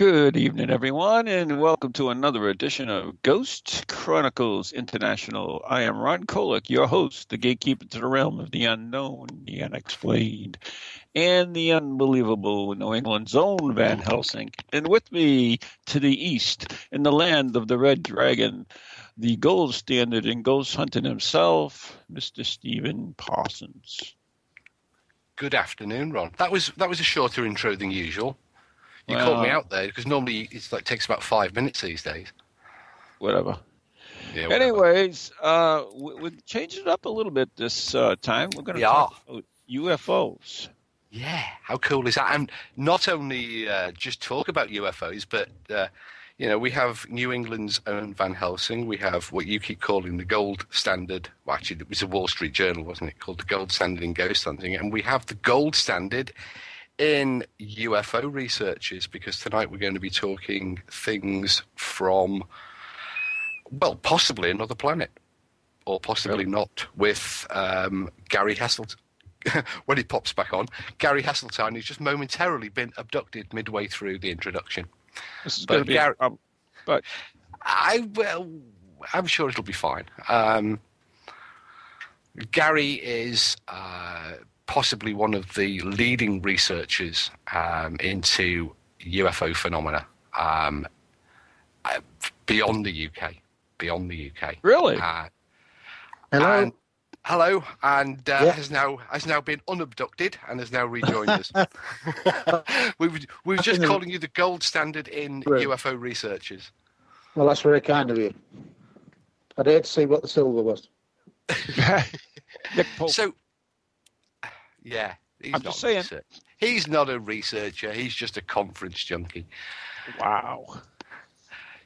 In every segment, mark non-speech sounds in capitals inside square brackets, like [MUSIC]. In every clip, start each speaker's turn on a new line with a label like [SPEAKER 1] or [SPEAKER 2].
[SPEAKER 1] Good evening, everyone, and welcome to another edition of Ghost Chronicles International. I am Ron Kolek, your host, the gatekeeper to the realm of the unknown, the unexplained, and the unbelievable New England's own Van Helsing. And with me to the east, in the land of the Red Dragon, the gold standard in ghost hunting himself, Mr. Stephen Parsons.
[SPEAKER 2] Good afternoon, Ron. That was that was a shorter intro than usual. You
[SPEAKER 1] Well-
[SPEAKER 2] caught me out there because normally it's like takes about five minutes these days.
[SPEAKER 1] Whatever.
[SPEAKER 2] Yeah, whatever.
[SPEAKER 1] Anyways, uh, we, we changed it up a little bit this uh, time. We're going to talk about UFOs.
[SPEAKER 2] Yeah, how cool is that? And not only uh, just talk about UFOs, but uh, you know we have New England's own Van Helsing. We have what you keep calling the gold standard. Well, actually, it was a Wall Street Journal, wasn't it? Called the gold standard in ghost hunting, and we have the gold standard in UFO researchers because tonight we're going to be talking things from well, possibly another planet, or possibly not, with um, Gary Heseltine. [LAUGHS] when he pops back on, Gary Heseltine, who's just momentarily been abducted midway through the introduction.
[SPEAKER 1] This is
[SPEAKER 2] But
[SPEAKER 1] going to be.
[SPEAKER 2] Gar-
[SPEAKER 1] um, but
[SPEAKER 2] I well, I'm sure it'll be fine. Um, Gary is uh, possibly one of the leading researchers um, into UFO phenomena um, uh, beyond the UK. Beyond the UK,
[SPEAKER 1] really,
[SPEAKER 2] Uh,
[SPEAKER 3] Hello.
[SPEAKER 2] And, hello, and uh,
[SPEAKER 3] Yeah.
[SPEAKER 2] has now has now been unabducted and has now rejoined us. we were, we were just calling you the gold standard in
[SPEAKER 3] Right.
[SPEAKER 2] UFO researchers.
[SPEAKER 3] Well, that's very kind of you. I'd hate to see what the silver was. [LAUGHS]
[SPEAKER 2] So, yeah, he's
[SPEAKER 1] I'm
[SPEAKER 2] not
[SPEAKER 1] just
[SPEAKER 2] a
[SPEAKER 1] saying.
[SPEAKER 2] research- He's not a researcher. He's just a conference junkie.
[SPEAKER 1] wow.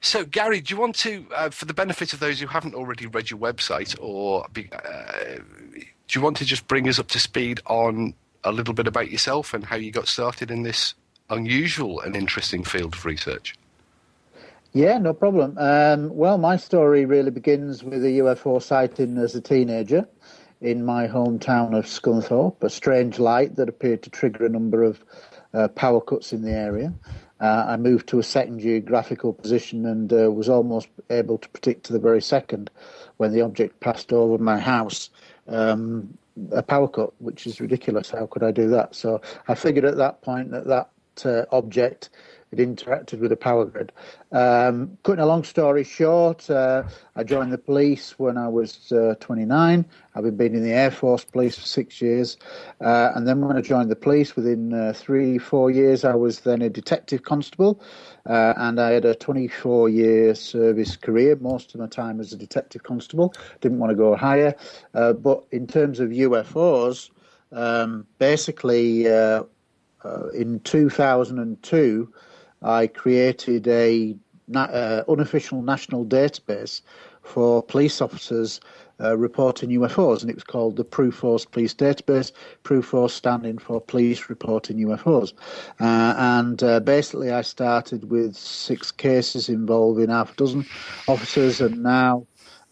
[SPEAKER 2] So, Gary, do you want to, uh, for the benefit of those who haven't already read your website, or be, uh, do you want to just bring us up to speed on a little bit about yourself and how you got started in this unusual and interesting field of research?
[SPEAKER 3] Yeah, no problem. Um, well, my story really begins with a UFO sighting as a teenager in my hometown of Scunthorpe, a strange light that appeared to trigger a number of uh, power cuts in the area. Uh, I moved to a second geographical position and uh, was almost able to predict to the very second when the object passed over my house um, a power cut, which is ridiculous. How could I do that? So I figured at that point that that uh, object had interacted with the power grid. Um, cutting a long story short, uh, I joined the police when I was uh, 29. I've been in the Air Force Police for six years. Uh, and then when I joined the police, within uh, three, four years, I was then a detective constable. Uh, and I had a 24 year service career, most of my time as a detective constable. Didn't want to go higher. Uh, but in terms of UFOs, um, basically, in 2002, I created a na- uh, unofficial national database for police officers uh, reporting UFOs, and it was called the PRUFOS Police Database. PRUFOS standing for Police Reporting UFOs, uh, and uh, basically I started with six cases involving half a dozen officers, and now,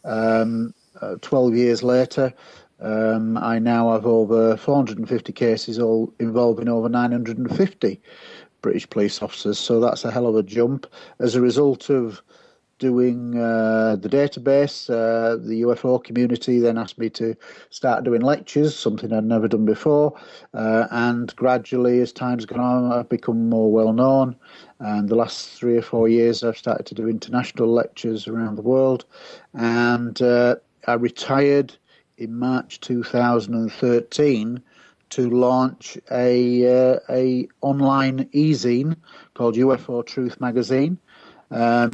[SPEAKER 3] um, uh, 12 years later. Um, I now have over 450 cases, all involving over 950 British police officers. So that's a hell of a jump. As a result of doing uh, the database, uh, the UFO community then asked me to start doing lectures, something I'd never done before. Uh, and gradually, as time's gone on, I've become more well known. And the last three or four years, I've started to do international lectures around the world. And uh, I retired in March 2013 to launch a uh, a online e-zine called UFO Truth Magazine, um,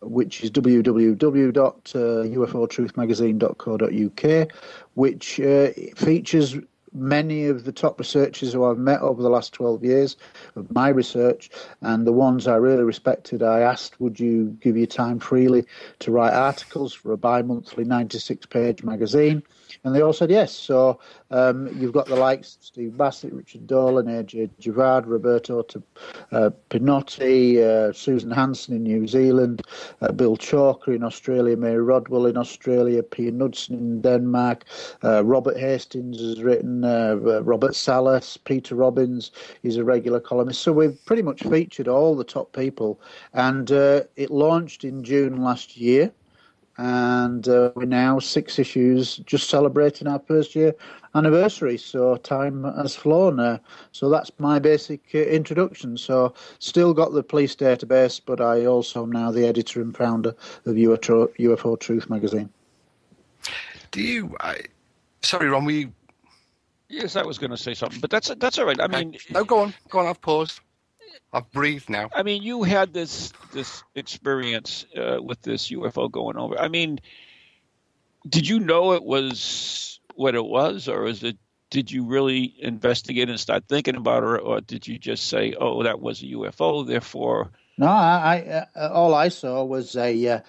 [SPEAKER 3] which is www.ufotruthmagazine.co.uk, which uh, features many of the top researchers who I've met over the last 12 years of my research, and the ones I really respected, I asked, would you give your time freely to write articles for a bi monthly 96 page magazine? And they all said yes. So um, you've got the likes of Steve Bassett, Richard Dolan, AJ Gevaerd, Roberto uh, Pinotti, uh, Susan Hansen in New Zealand, uh, Bill Chalker in Australia, Mary Rodwell in Australia, Pia Knudsen in Denmark, uh, Robert Hastings has written, uh, uh, Robert Salas, Peter Robbins is a regular columnist. So we've pretty much featured all the top people. And it launched in June last year and uh, we're now six issues just celebrating our first year anniversary. So time has flown. Uh, so that's my basic uh, introduction. So still got the police database, but I also am now the editor and founder of UFO, UFO Truth magazine.
[SPEAKER 2] Do you? I, sorry, Ron. We.
[SPEAKER 1] Yes, I was going to say something, but that's that's all right. I mean,
[SPEAKER 2] no, go on, go on. I've paused. I've breathed now.
[SPEAKER 1] I mean, you had this this experience uh, with this UFO going over. I mean, did you know it was what it was, or is it? Did you really investigate and start thinking about it, or did you just say, "Oh, that was a UFO"? Therefore,
[SPEAKER 3] no. I, I uh, all I saw was a. Uh,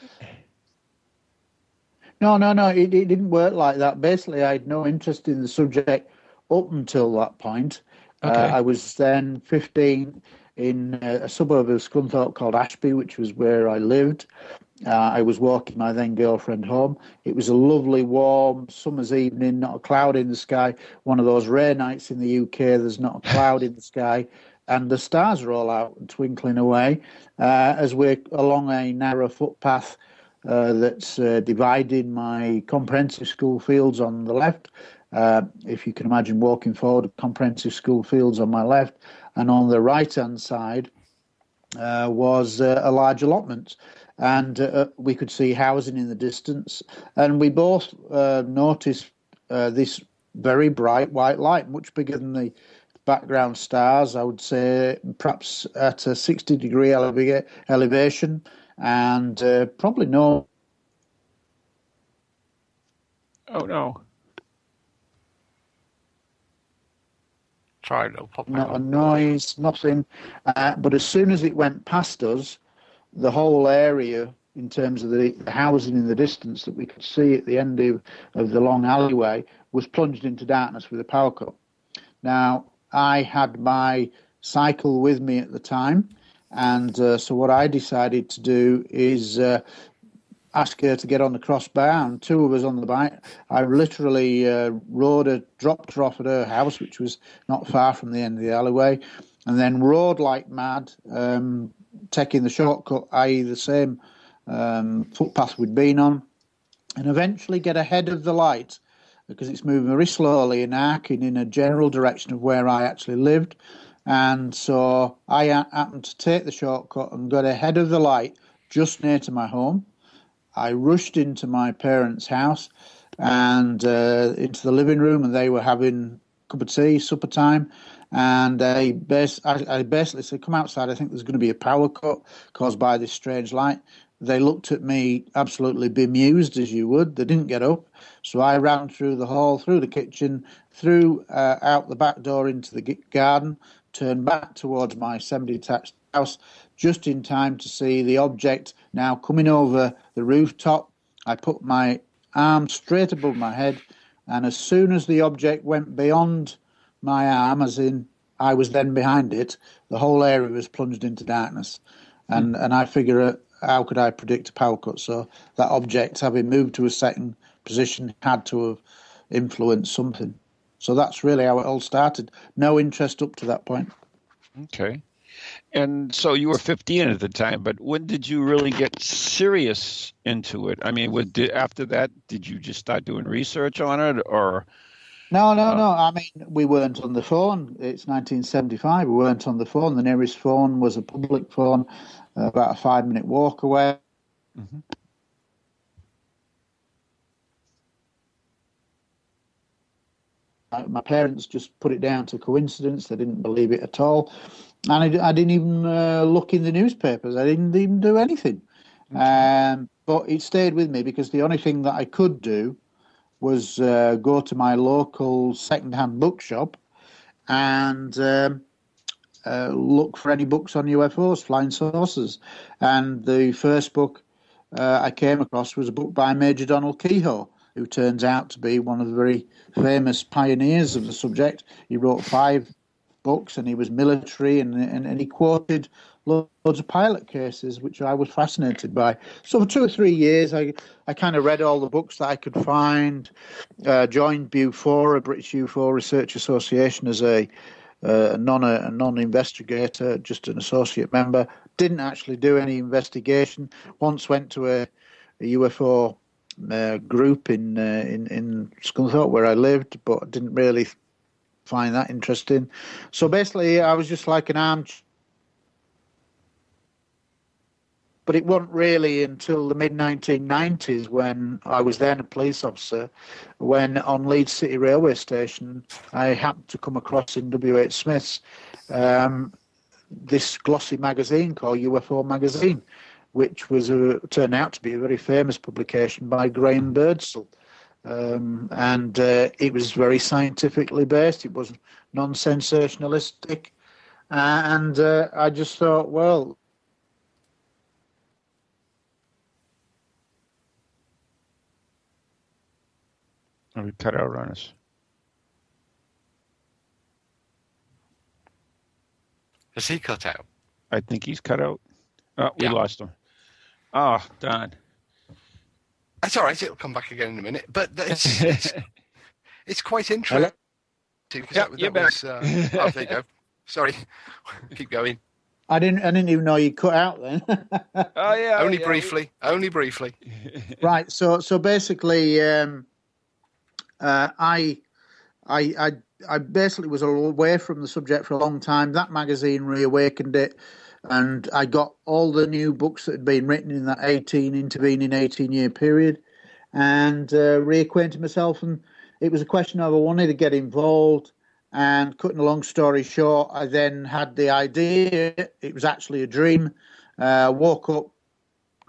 [SPEAKER 3] no, no, no. It, it didn't work like that. Basically, I had no interest in the subject up until that point. Uh, okay. Uh, I was then fifteen in a suburb of Scunthorpe called Ashby, which was where I lived. Uh, I was walking my then girlfriend home. It was a lovely, warm summer's evening, not a cloud in the sky. One of those rare nights in the UK, there's not a cloud in the sky, and the stars are all out and twinkling away uh, as we're along a narrow footpath. Uh, that's uh, dividing my comprehensive school fields on the left. Uh, if you can imagine walking forward, comprehensive school fields on my left, and on the right hand side uh, was uh, a large allotment. And uh, we could see housing in the distance, and we both uh, noticed uh, this very bright white light, much bigger than the background stars. I would say perhaps at a 60 degree eleva- elevation, and uh, probably no.
[SPEAKER 1] Oh no!
[SPEAKER 2] Try it'll pop
[SPEAKER 3] Not a noise, nothing. Uh, but as soon as it went past us, the whole area, in terms of the, the housing in the distance that we could see at the end of, of the long alleyway, was plunged into darkness with a power cut. Now, I had my cycle with me at the time, and uh, so what I decided to do is uh, ask her to get on the crossbar, and two of us on the bike. I literally uh, rode her, dropped her off at her house, which was not far from the end of the alleyway, and then rode like mad, um, taking the shortcut, i.e., the same um, footpath we'd been on, and eventually get ahead of the light because it's moving very slowly and arcing in a general direction of where I actually lived. And so I happened to take the shortcut and got ahead of the light just near to my home. I rushed into my parents' house and uh, into the living room, and they were having a cup of tea, supper time. And I, bas- I, I basically said, Come outside, I think there's going to be a power cut caused by this strange light. They looked at me absolutely bemused, as you would. They didn't get up. So I ran through the hall, through the kitchen, through uh, out the back door into the garden, turned back towards my semi detached house, just in time to see the object now coming over the rooftop. I put my arm straight above my head, and as soon as the object went beyond my arm, as in I was then behind it, the whole area was plunged into darkness. And mm. and I figure, uh, how could I predict a power cut? So that object, having moved to a second position, had to have influenced something. So that's really how it all started. No interest up to that point.
[SPEAKER 1] Okay. And so you were 15 at the time, but when did you really get serious into it? I mean, what, did, after that, did you just start doing research on it, or?
[SPEAKER 3] No, no, uh, no. I mean, we weren't on the phone. It's 1975. We weren't on the phone. The nearest phone was a public phone, uh, about a five-minute walk away. Mm-hmm. My parents just put it down to coincidence. They didn't believe it at all and I, I didn't even uh, look in the newspapers. I didn't even do anything. Um, but it stayed with me because the only thing that I could do was uh, go to my local second-hand bookshop and um, uh, look for any books on UFOs, flying saucers. And the first book uh, I came across was a book by Major Donald Keyhoe, who turns out to be one of the very famous pioneers of the subject. He wrote five books and he was military and, and, and he quoted loads of pilot cases, which I was fascinated by. So for two or three years, I, I kind of read all the books that I could find, uh, joined BUFORA British UFO Research Association, as a, uh, non a non investigator, just an associate member. Didn't actually do any investigation. Once went to a, a UFO uh, group in uh, in in Scunthorpe where I lived, but didn't really find that interesting. So basically, I was just like an arm But it wasn't really until the mid 1990s when I was then a police officer, when on Leeds City Railway Station, I happened to come across in W.H. Smith's um, this glossy magazine called UFO Magazine, which was a, turned out to be a very famous publication by Graham Birdsall. Um, and uh, it was very scientifically based. It was non-sensationalistic, and uh, I just thought, well,
[SPEAKER 1] we cut out on us.
[SPEAKER 2] Has he cut out?
[SPEAKER 1] I think he's cut out. Oh, we
[SPEAKER 2] Yeah.
[SPEAKER 1] lost him. Oh, darn.
[SPEAKER 2] That's all right. It'll come back again in a minute. But it's [LAUGHS] it's, it's quite interesting. because
[SPEAKER 1] Yep,
[SPEAKER 2] that-
[SPEAKER 1] you're
[SPEAKER 2] that was, uh, oh, there you go. Sorry. [LAUGHS] Keep going.
[SPEAKER 3] I didn't, I didn't even know you cut out then. [LAUGHS]
[SPEAKER 1] Oh yeah.
[SPEAKER 2] Only
[SPEAKER 1] yeah,
[SPEAKER 2] briefly. Only briefly.
[SPEAKER 3] right. So, so basically, um, uh, I, I, I, I basically was away from the subject for a long time. That magazine reawakened it, and I got all the new books that had been written in that eighteen intervening eighteen year period, and uh, reacquainted myself. And it was a question of I wanted to get involved. And cutting a long story short, I then had the idea. It was actually a dream. Uh, woke up,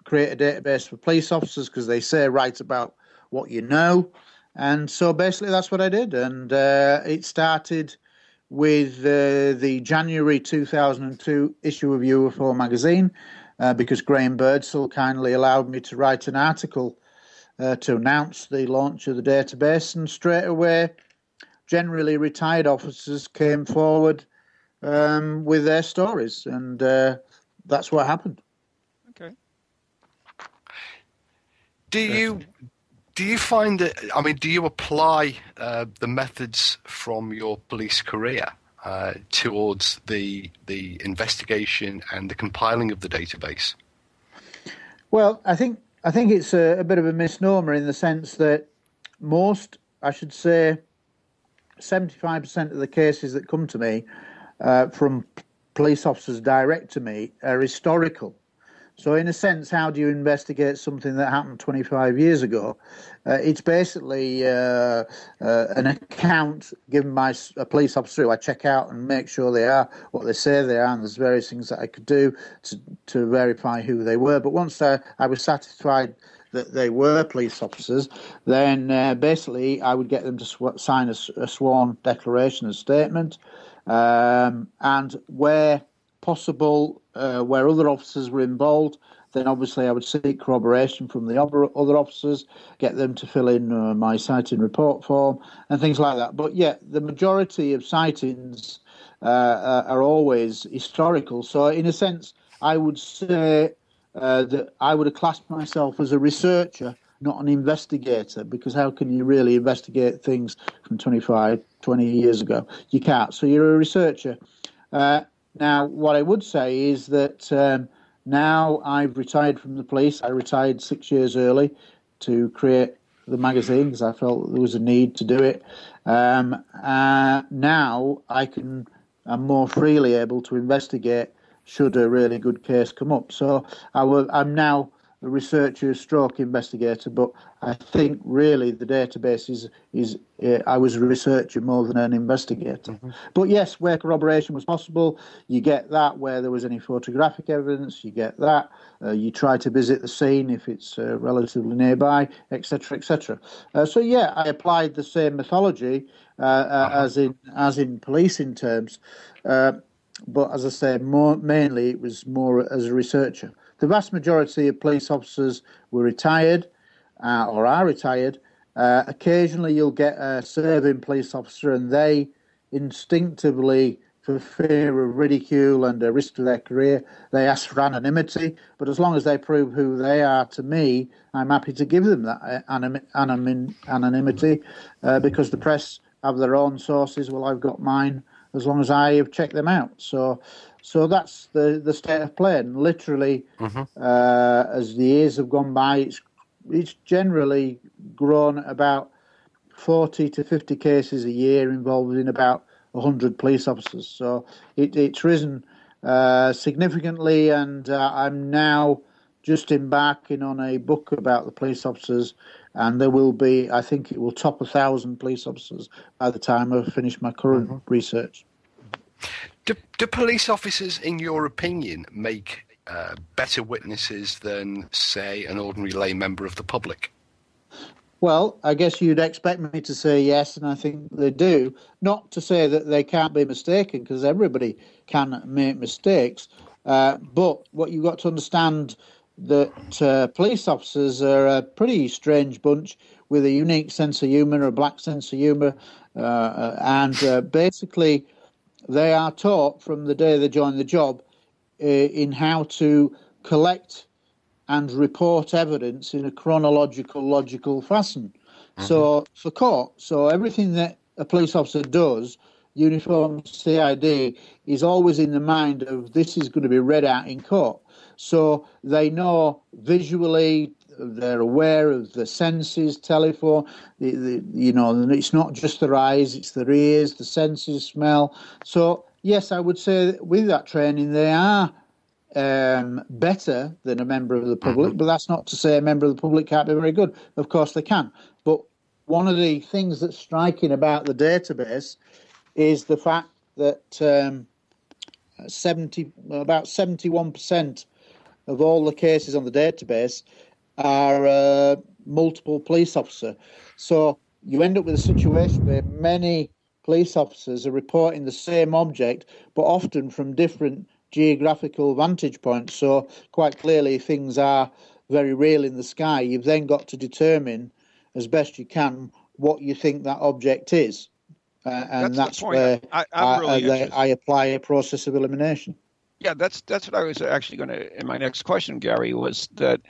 [SPEAKER 3] create a database for police officers because they say write about what you know. And so basically, that's what I did. And uh, it started with uh, the January 2002 issue of UFO magazine uh, because Graham Birdsall kindly allowed me to write an article uh, to announce the launch of the database. And straight away, generally retired officers came forward um, with their stories. And uh, that's what happened.
[SPEAKER 1] Okay.
[SPEAKER 2] Do you do you find that? I mean, do you apply uh, the methods from your police career uh, towards the the investigation and the compiling of the database?
[SPEAKER 3] Well, I think I think it's a, a bit of a misnomer in the sense that most, I should say, seventy-five percent of the cases that come to me uh, from police officers direct to me are historical. So, in a sense, how do you investigate something that happened 25 years ago? Uh, it's basically uh, uh, an account given by a police officer who I check out and make sure they are what they say they are, and there's various things that I could do to, to verify who they were. But once I, I was satisfied that they were police officers, then uh, basically I would get them to sw- sign a sworn declaration and statement. Um, and where possible, uh, where other officers were involved, then obviously I would seek corroboration from the other, officers, get them to fill in uh, my sighting report form and things like that. But yeah, the majority of sightings uh, uh, are always historical. So in a sense, I would say uh, that I would have classed myself as a researcher, not an investigator, because how can you really investigate things from 25, 20 years ago? You can't. So you're a researcher. Now, what I would say is that um, now I've retired from the police. I retired six years early to create the magazine because I felt there was a need to do it. Um, uh, now I can, I'm more freely able to investigate should a really good case come up. So I will, I'm now a researcher stroke investigator, but I think really the database is is uh, I was a researcher more than an investigator. Mm-hmm. But yes, where corroboration was possible, you get that. Where there was any photographic evidence, you get that. Uh, you try to visit the scene if it's uh, relatively nearby, etc., etc. Uh, so yeah, I applied the same methodology uh, uh, uh-huh. as in as in policing terms. but as I say, more mainly it was more as a researcher. The vast majority of police officers were retired uh, or are retired. Uh, occasionally, you'll get a serving police officer, and they instinctively, for fear of ridicule and a risk to their career, they ask for anonymity. But as long as they prove who they are to me, I'm happy to give them that uh, anonym, anonymity uh, because the press have their own sources. Well, I've got mine as long as I have checked them out. So so that's the, the state of play. And literally, mm-hmm. uh, as the years have gone by, it's, it's generally grown about 40 to 50 cases a year involving about 100 police officers. So it, it's risen uh, significantly, and uh, I'm now just embarking on a book about the police officers, and there will be, I think it will top a thousand police officers by the time I've finished my current mm-hmm. research.
[SPEAKER 2] Do, do police officers, in your opinion, make uh, better witnesses than, say, an ordinary lay member of the public?
[SPEAKER 3] Well, I guess you'd expect me to say yes, and I think they do. Not to say that they can't be mistaken, because everybody can make mistakes. Uh, but what you've got to understand that uh, police officers are a pretty strange bunch with a unique sense of humour, a black sense of humour, uh, uh and uh, basically they are taught from the day they join the job uh, in how to collect and report evidence in a chronological, logical fashion. Mm-hmm. So for court, so everything that a police officer does, uniform CID, is always in the mind of this is going to be read out in court. So they know visually, they're aware of the senses, telephone, the, the, you know, it's not just their eyes, it's their ears, the senses, smell. So, yes, I would say with that training, they are um, better than a member of the public, mm-hmm. but that's not to say a member of the public can't be very good. Of course, they can. But one of the things that's striking about the database is the fact that um, 70, about 71% of all the cases on the database are uh, multiple police officer. So you end up with a situation where many police officers are reporting the same object, but often from different geographical vantage points. So quite clearly, things are very real in the sky. You've then got to determine, as best you can, what you think that object is. Uh, and that's, that's where I, I, really I, I apply a process of elimination.
[SPEAKER 1] Yeah, that's that's what I was actually going to. In my next question, Gary, was that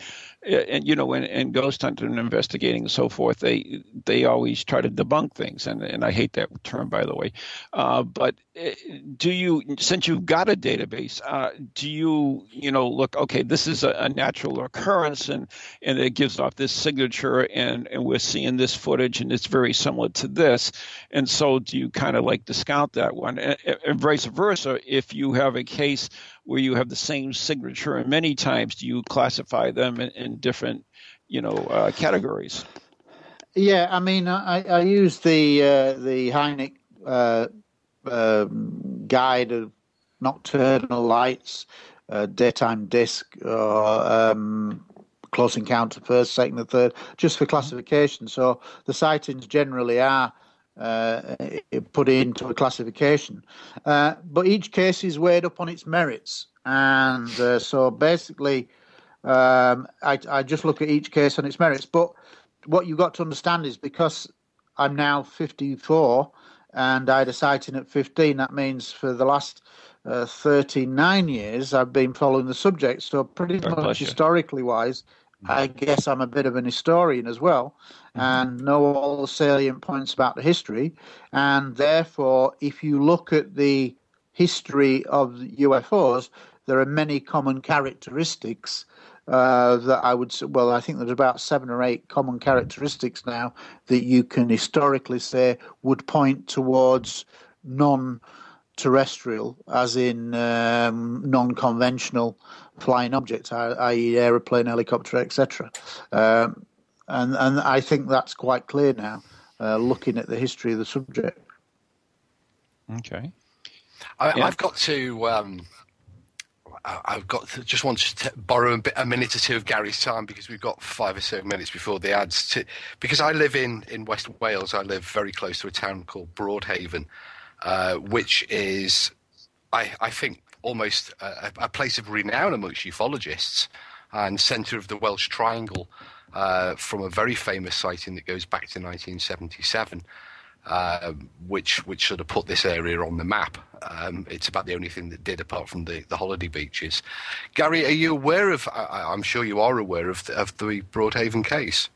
[SPEAKER 1] and you know, in, in ghost hunting and investigating and so forth, they they always try to debunk things, and and I hate that term by the way. Uh, but eh, do you, since you've got a database, uh, do you you know look okay, this is a, a, natural occurrence, and and it gives off this signature, and and we're seeing this footage, and it's very similar to this, and so do you kind of like discount that one, and, and vice versa, if you have a case where you have the same signature and many times do you classify them in, in different you know uh, categories?
[SPEAKER 3] Yeah i mean i, I use the uh, the Hynek uh, um, guide of nocturnal lights uh, daytime disc or um, close encounter first second and third just for classification. So the sightings generally are put into a classification. Uh, but each case is weighed up on its merits. And uh, so basically, um, I, I, just look at each case on its merits. But what you've got to understand is because I'm now 54 and I had a sighting at 15, that means for the last uh, 39 years I've been following the subject. So, pretty much historically wise, I guess I'm a bit of an historian as well. And know all the salient points about the history. And therefore, if you look at the history of UFOs, there are many common characteristics uh, that I would say, well, I think there's about seven or eight common characteristics now that you can historically say would point towards non terrestrial, as in um, non-conventional flying objects, i.e., aeroplane, helicopter, etc. Um, and and I think that's quite clear now, uh, looking at the history of the subject.
[SPEAKER 1] Okay.
[SPEAKER 2] I, have got to. Um, I've got to, just want to borrow a, bit, a, minute or two of Gary's time because we've got five or so minutes before the ads. To, because I live in, in West Wales, I live very close to a town called Broadhaven, uh, which is, I, I think, almost a, a, place of renown amongst ufologists and centre of the Welsh Triangle uh, from a very famous sighting that goes back to 1977 uh, which which sort of put this area on the map. Um, it's about the only thing that did, apart from the, the holiday beaches. Gary, are you aware of? I, am sure you are aware of the, of the Broadhaven case.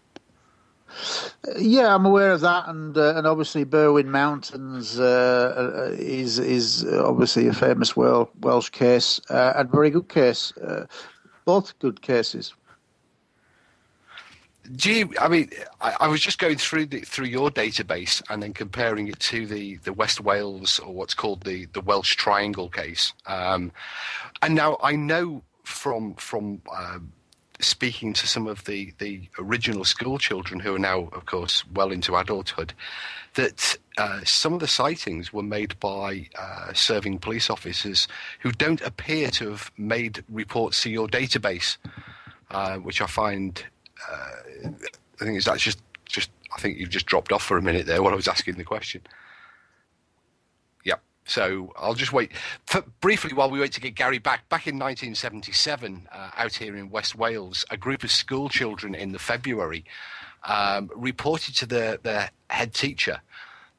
[SPEAKER 3] Yeah, I'm aware of that, and uh, and obviously Berwyn Mountains uh, uh is is obviously a famous Welsh case uh, and very good case, uh, both good cases
[SPEAKER 2] do you? I mean, I, I, was just going through the, through your database and then comparing it to the, the West Wales or what's called the, the Welsh Triangle case. Um, and now I know from from uh, speaking to some of the, the original school children who are now, of course, well into adulthood, that uh, some of the sightings were made by uh, serving police officers who don't appear to have made reports to your database, uh, which I find uh, I think that's just just I think you've just dropped off for a minute there while I was asking the question. Yep. So I'll just wait for, briefly while we wait to get Gary back. Back in 1977, uh, out here in West Wales, a group of school children in the February um, reported to their, their head teacher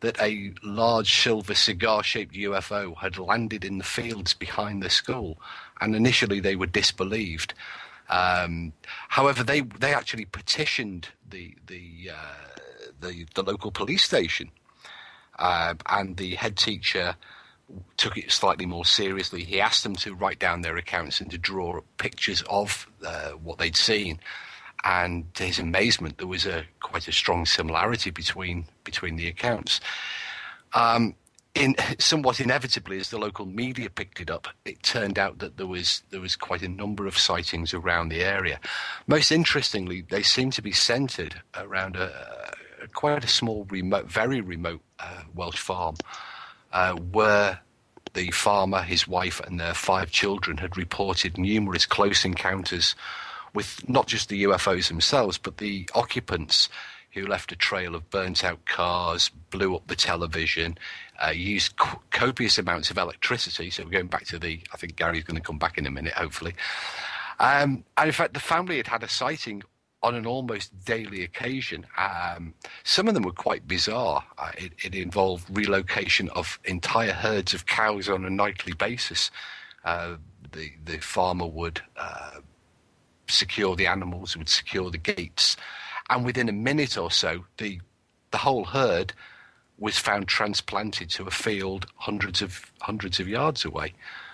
[SPEAKER 2] that a large silver cigar shaped UFO had landed in the fields behind the school. And initially they were disbelieved. Um, however, they they actually petitioned the the uh, the, the, local police station, uh, and the head teacher took it slightly more seriously. He asked them to write down their accounts and to draw pictures of uh, what they'd seen. And to his amazement, there was a quite a strong similarity between between the accounts. Um, in [LAUGHS] somewhat inevitably, as the local media picked it up, it turned out that there was there was quite a number of sightings around the area. Most interestingly, they seem to be centred around a, a, quite a small, remote, very remote uh, Welsh farm, uh, where the farmer, his wife, and their five children had reported numerous close encounters with not just the UFOs themselves, but the occupants who left a trail of burnt out cars, blew up the television, uh, co- copious amounts of electricity. So we're going back to the, I think Gary's going to come back in a minute, hopefully. Um, and in fact, the family had had a sighting on an almost daily occasion. Um, some of them were quite bizarre. Uh, it, it, involved relocation of entire herds of cows on a nightly basis. Uh, the the farmer would uh, secure the animals, would secure the gates, and within a minute or so, the the whole herd was found transplanted to a field hundreds of hundreds of yards away,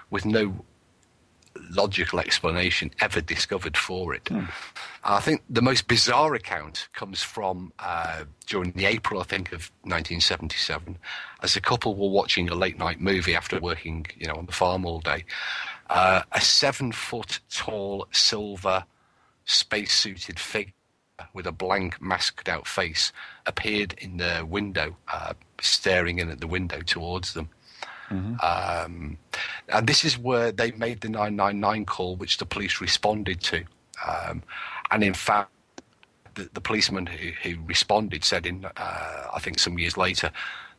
[SPEAKER 2] with no logical explanation ever discovered for it. Hmm. I think the most bizarre account comes from uh, during the April, I think, of 1977, as a couple were watching a late night movie after working, you know, on the farm all day. Uh, a seven foot tall silver space suited figure with a blank, masked out face appeared in the window, uh, staring in at the window towards them. Mm-hmm. Um, and this is where they made the 999 call, which the police responded to. Um, and in fact, the, the policeman who, who, responded said, in uh, I think some years later,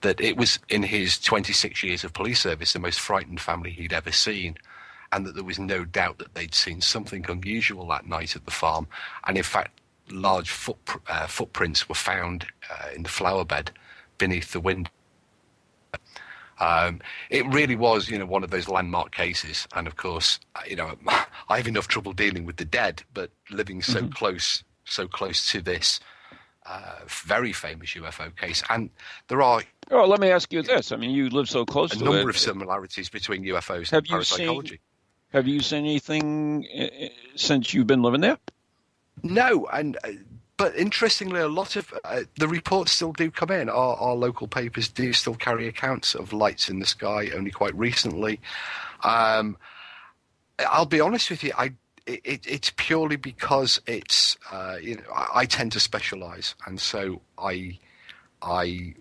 [SPEAKER 2] that it was in his 26 years of police service the most frightened family he'd ever seen and that there was no doubt that they'd seen something unusual that night at the farm. And in fact, large foot, uh, footprints were found uh, in the flower bed beneath the window. Um, it really was, you know, one of those landmark cases. And of course, uh, you know, [LAUGHS] I have enough trouble dealing with the dead, but living so mm-hmm. close, so close to this uh, very famous UFO case, and there are.
[SPEAKER 1] Oh, let me ask you this: I mean, you live so close
[SPEAKER 2] a
[SPEAKER 1] to a
[SPEAKER 2] number
[SPEAKER 1] it.
[SPEAKER 2] of similarities between UFOs
[SPEAKER 1] have
[SPEAKER 2] and parapsychology.
[SPEAKER 1] Seen, have you seen anything uh, since you've been living there?
[SPEAKER 2] No, and uh, but interestingly, a lot of uh, the reports still do come in. Our, our, local papers do still carry accounts of lights in the sky. Only quite recently, um, I'll be honest with you. I it, it's purely because it's uh, you know I, I tend to specialize, and so I I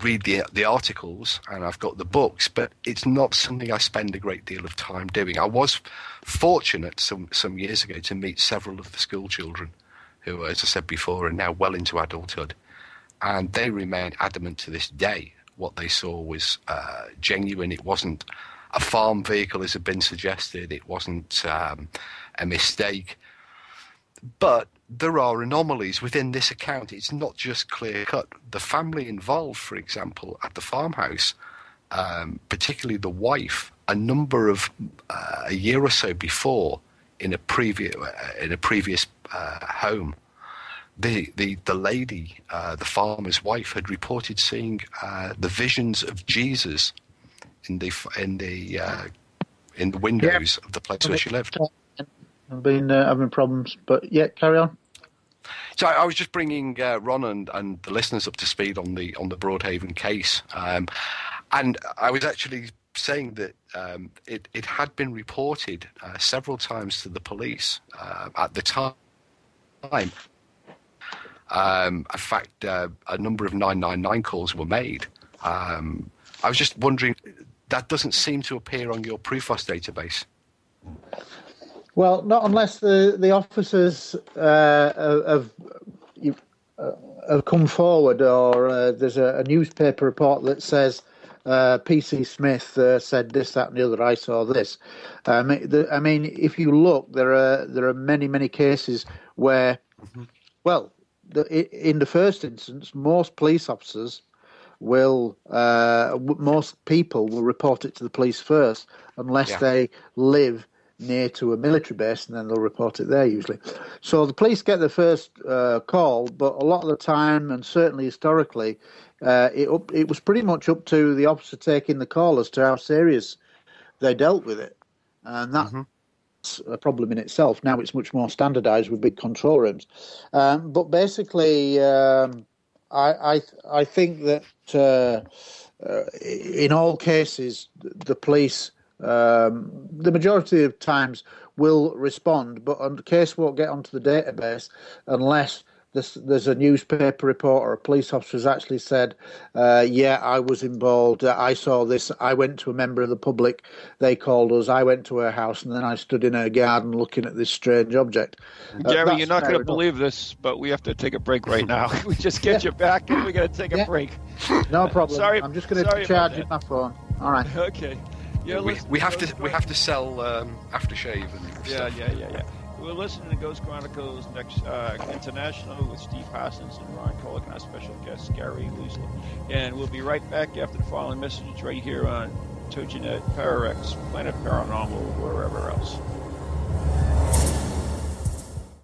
[SPEAKER 2] read the the articles and I've got the books, but it's not something I spend a great deal of time doing. I was fortunate some some years ago to meet several of the school children who, as I said before, are now well into adulthood, and they remain adamant to this day what they saw was uh, genuine. It wasn't a farm vehicle, as had been suggested. It wasn't um, a mistake, but there are anomalies within this account. It's not just clear cut. The family involved, for example, at the farmhouse, um, particularly the wife, a number of uh, a year or so before, in a previous uh, in a previous uh, home, the the the lady, uh, the farmer's wife, had reported seeing uh, the visions of Jesus in the in the uh, in the windows of the place where she lived.
[SPEAKER 3] I've been having problems, but yeah, carry on.
[SPEAKER 2] So I, was just bringing uh, Ron and, and the listeners up to speed on the on the Broadhaven case, um, and I was actually saying that um, it it had been reported uh, several times to the police uh, at the time. Um, in fact, uh, a number of 999 calls were made. Um, I was just wondering, that doesn't seem to appear on your Prufos database.
[SPEAKER 3] Well, not unless the the officers uh, have uh, have come forward, or uh, there's a, a, newspaper report that says uh, PC Smith uh, said this, that, and the other. I saw this. Um, the, I mean, if you look, there are there are many many cases where, mm-hmm. well, the, in the first instance, most police officers will uh, most people will report it to the police first unless yeah. they live near to a military base, and then they'll report it there usually. So the police get the first uh, call, but a lot of the time, and certainly historically, uh, it, up, it was pretty much up to the officer taking the call as to how serious they dealt with it, and that's mm-hmm. a problem in itself. Now it's much more standardised with big control rooms, um, but basically, um, I, I I think that. Uh, uh in all cases, the police um, the majority of times will respond, but the case won't get onto the database unless there's, there's a newspaper report or a police officer has actually said, uh, "Yeah, I was involved. I saw this. I went to a member of the public. They called us. I went to her house, and then I stood in her garden looking at this strange object."
[SPEAKER 1] Uh, Gary, you're not going to believe this, but we have to take a break right now. [LAUGHS] [LAUGHS] we just get yeah. you back, and we got to take a break.
[SPEAKER 3] No problem. [LAUGHS] sorry, I'm just going to charge you my phone. All right.
[SPEAKER 1] Okay.
[SPEAKER 2] Yeah, we, we have to we have to sell um, aftershave and stuff.
[SPEAKER 1] yeah, yeah, yeah, yeah. We're listening to Ghost Chronicles next uh, International with Steve Hassens and Ron Kolek and our special guest Gary Loosely. And we'll be right back after the following message right here on TogiNet, Pararex, Planet Paranormal, wherever else.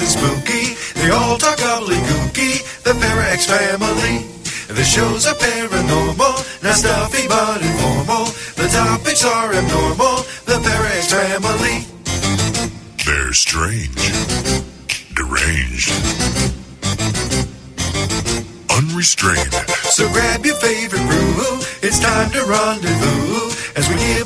[SPEAKER 4] And spooky. They all talk gobbledygooky, the Parax family. The shows are paranormal, not stuffy but informal. The topics are abnormal, the Parax family.
[SPEAKER 5] They're strange, deranged, unrestrained.
[SPEAKER 4] So grab your favorite brew, it's time to rendezvous as we give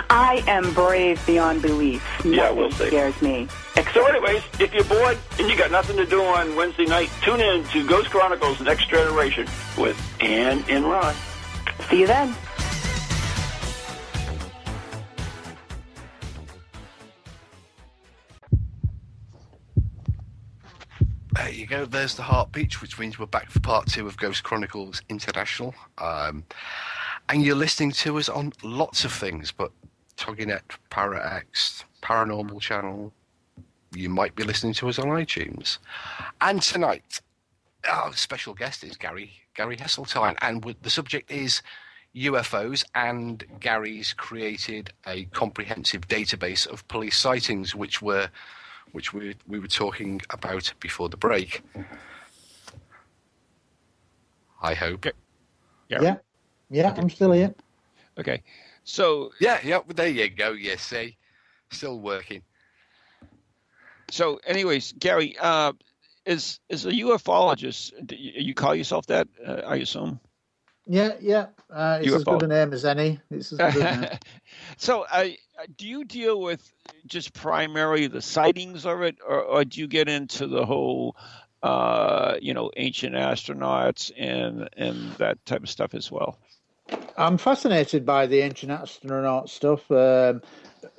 [SPEAKER 6] I am brave beyond belief. Nothing
[SPEAKER 7] Yeah, we'll see.
[SPEAKER 6] scares me.
[SPEAKER 7] So, anyways, if you're bored and you got nothing to do on Wednesday night, tune in to Ghost Chronicles Next Generation with Ann and Ron.
[SPEAKER 6] See you then.
[SPEAKER 2] There you go. There's the heartbeat, which means we're back for part two of Ghost Chronicles International. Um, and you're listening to us on lots of things, but Toginet, ParaX, Paranormal Channel. You might be listening to us on iTunes. And tonight, our special guest is Gary Gary Heseltine, and with- the subject is UFOs. And Gary's created a comprehensive database of police sightings, which were which we we were talking about before the break. I hope.
[SPEAKER 3] Yeah, yeah, I'm still here.
[SPEAKER 1] Okay. So,
[SPEAKER 2] Yeah, yeah. well, There you go. You see, still working.
[SPEAKER 1] so, anyways, Gary, uh, is is a ufologist? do You you call yourself that? Uh, I assume.
[SPEAKER 3] Yeah, yeah. Uh, it's as good a name as any. It's as good a name. [LAUGHS]
[SPEAKER 1] so, uh, do you deal with just primarily the sightings of it, or, or do you get into the whole, uh, you know, ancient astronauts and and that type of stuff as well?
[SPEAKER 3] I'm fascinated by the ancient astronaut stuff, um,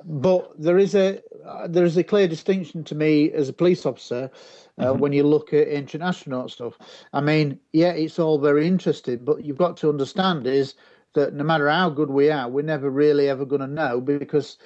[SPEAKER 3] but there is a uh, there is a clear distinction to me as a police officer uh, when you look at ancient astronaut stuff. I mean, yeah, it's all very interesting, but you've got to understand is that no matter how good we are, we're never really ever going to know because